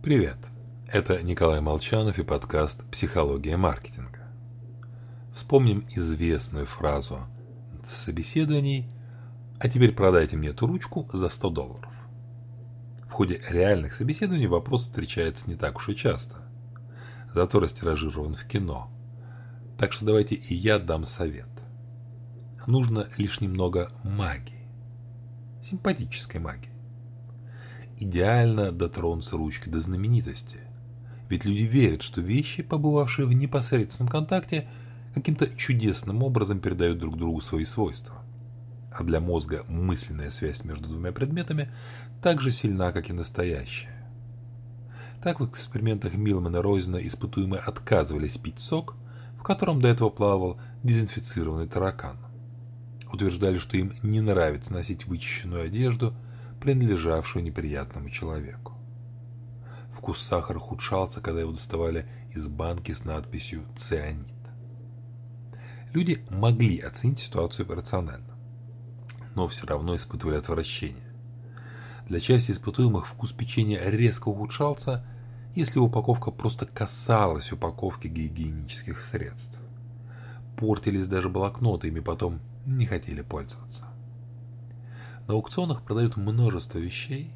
Привет! Это Николай Молчанов и подкаст «Психология маркетинга». Вспомним известную фразу собеседований «А теперь продайте мне эту ручку за 100 долларов». В ходе реальных собеседований вопрос встречается не так уж и часто, зато растиражирован в кино. Так что давайте и я дам совет. Нужно лишь немного магии, симпатической магии идеально дотронуться ручкой до знаменитости. Ведь люди верят, что вещи, побывавшие в непосредственном контакте, каким-то чудесным образом передают друг другу свои свойства. А для мозга мысленная связь между двумя предметами так же сильна, как и настоящая. Так в экспериментах Милмана Ройзена испытуемые отказывались пить сок, в котором до этого плавал дезинфицированный таракан. Утверждали, что им не нравится носить вычищенную одежду – принадлежавшую неприятному человеку. Вкус сахара ухудшался, когда его доставали из банки с надписью «цианид». Люди могли оценить ситуацию рационально, но все равно испытывали отвращение. Для части испытуемых вкус печенья резко ухудшался, если упаковка просто касалась упаковки гигиенических средств. Портились даже блокноты, ими потом не хотели пользоваться. На аукционах продают множество вещей,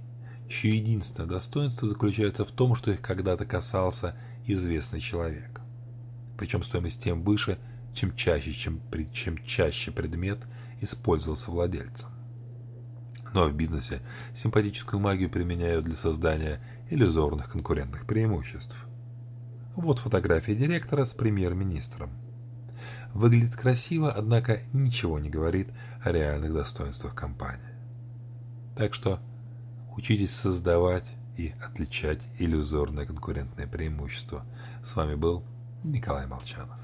чье единственное достоинство заключается в том, что их когда-то касался известный человек. Причем стоимость тем выше, чем чаще, чем, чем чаще предмет использовался владельцем. Но в бизнесе симпатическую магию применяют для создания иллюзорных конкурентных преимуществ. Вот фотография директора с премьер-министром. Выглядит красиво, однако ничего не говорит о реальных достоинствах компании. Так что учитесь создавать и отличать иллюзорное конкурентное преимущество. С вами был Николай Молчанов.